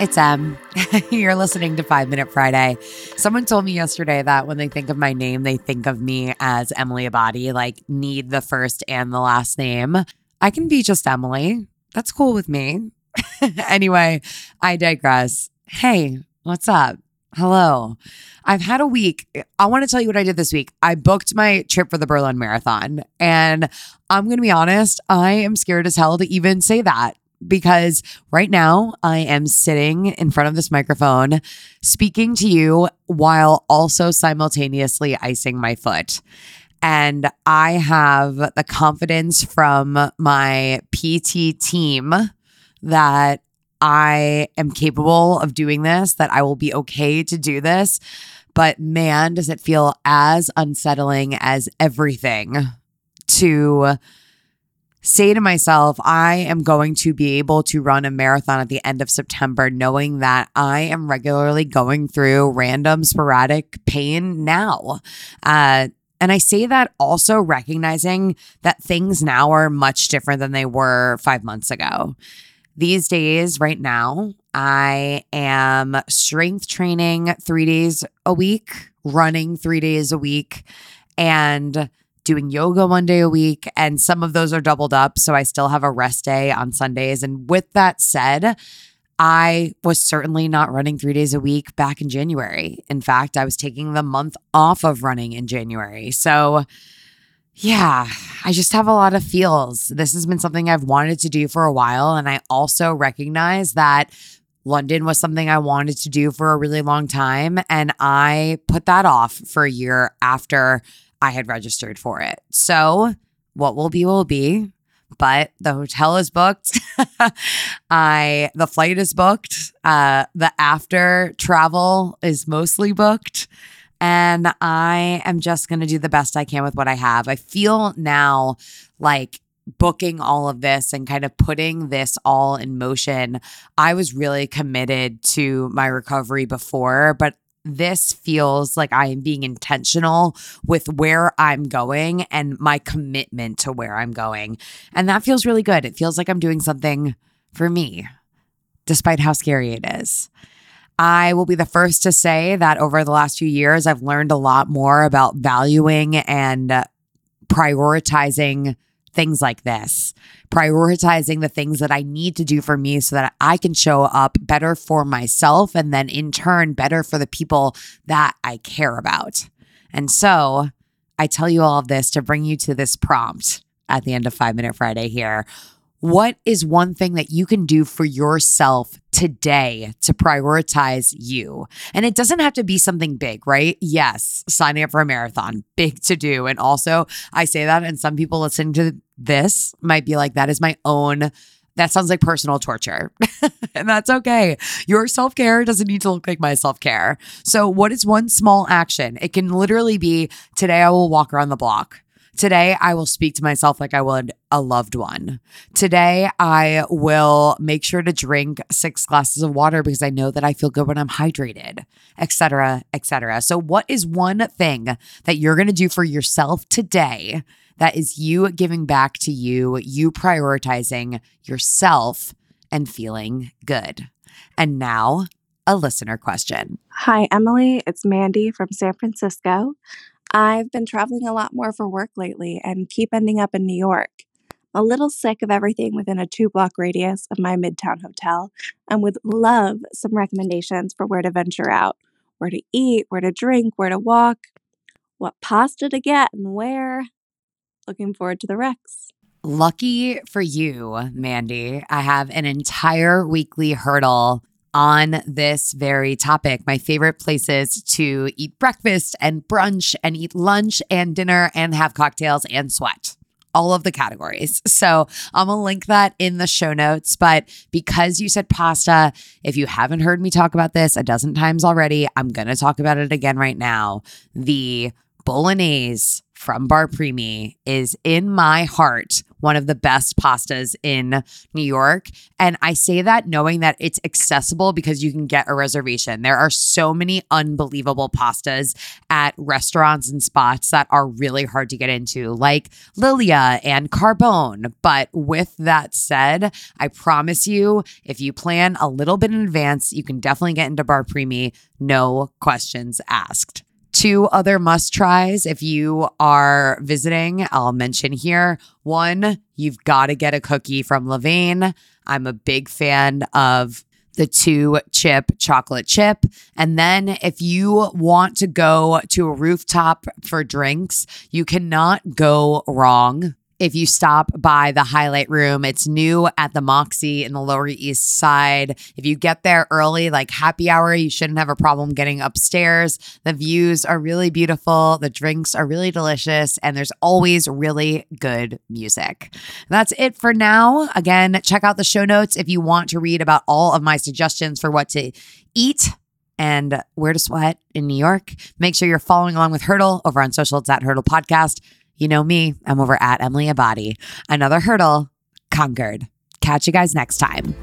It's Em. Um, you're listening to Five Minute Friday. Someone told me yesterday that when they think of my name, they think of me as Emily Abbate, like need the first and the last name. I can be just Emily. That's cool with me. anyway, I digress. Hey, what's up? Hello. I've had a week. I want to tell you what I did this week. I booked my trip for the Berlin Marathon. And I'm going to be honest, I am scared as hell to even say that because right now I am sitting in front of this microphone speaking to you while also simultaneously icing my foot. And I have the confidence from my PT team that I am capable of doing this, that I will be okay to do this. But man, does it feel as unsettling as everything to say to myself, I am going to be able to run a marathon at the end of September, knowing that I am regularly going through random sporadic pain now. Uh, and I say that also recognizing that things now are much different than they were five months ago. These days, right now, I am strength training three days a week, running three days a week, and doing yoga one day a week, and some of those are doubled up. So I still have a rest day on Sundays. And with that said, I was certainly not running three days a week back in January. In fact, I was taking the month off of running in January. So, yeah, I just have a lot of feels. This has been something I've wanted to do for a while. And I also recognize that London was something I wanted to do for a really long time. And I put that off for a year after I had registered for it. So, what will be, will be. But the hotel is booked. I the flight is booked. Uh, the after travel is mostly booked. And I am just going to do the best I can with what I have. I feel now like booking all of this and kind of putting this all in motion. I was really committed to my recovery before, but this feels like I am being intentional with where I'm going and my commitment to where I'm going. And that feels really good. It feels like I'm doing something for me, despite how scary it is. I will be the first to say that over the last few years, I've learned a lot more about valuing and prioritizing things like this, prioritizing the things that I need to do for me so that I can show up better for myself and then in turn better for the people that I care about. And so I tell you all of this to bring you to this prompt at the end of Five Minute Friday here. What is one thing that you can do for yourself today to prioritize you? And it doesn't have to be something big, right? Yes, signing up for a marathon, big to do. And also, I say that, and some people listening to this might be like, that is my own. That sounds like personal torture. and that's okay. Your self care doesn't need to look like my self care. So, what is one small action? It can literally be today I will walk around the block. Today, I will speak to myself like I would a loved one. Today, I will make sure to drink six glasses of water because I know that I feel good when I'm hydrated, etc., etc. So, what is one thing that you're going to do for yourself today that is you giving back to you, you prioritizing yourself and feeling good? And now, a listener question. Hi, Emily. It's Mandy from San Francisco. I've been traveling a lot more for work lately and keep ending up in New York. A little sick of everything within a two block radius of my Midtown hotel and would love some recommendations for where to venture out, where to eat, where to drink, where to walk, what pasta to get, and where. Looking forward to the Rex. Lucky for you, Mandy, I have an entire weekly hurdle on this very topic. My favorite places to eat breakfast and brunch and eat lunch and dinner and have cocktails and sweat. All of the categories. So I'm gonna link that in the show notes. But because you said pasta, if you haven't heard me talk about this a dozen times already, I'm gonna talk about it again right now. The bolognese from Bar Primi is in my heart one of the best pastas in New York. And I say that knowing that it's accessible because you can get a reservation. There are so many unbelievable pastas at restaurants and spots that are really hard to get into, like Lilia and Carbone. But with that said, I promise you, if you plan a little bit in advance, you can definitely get into Bar Primi, no questions asked. Two other must tries if you are visiting, I'll mention here. One, you've got to get a cookie from Levain. I'm a big fan of the two chip chocolate chip. And then if you want to go to a rooftop for drinks, you cannot go wrong if you stop by the highlight room. It's new at the Moxy in the Lower East Side. If you get there early, like happy hour, you shouldn't have a problem getting upstairs. The views are really beautiful, the drinks are really delicious, and there's always really good music. That's it for now. Again, check out the show notes if you want to read about all of my suggestions for what to eat and where to sweat in New York. Make sure you're following along with Hurdle over on social. It's at Hurdle Podcast. You know me, I'm over at Emily Abbate. Another hurdle conquered. Catch you guys next time.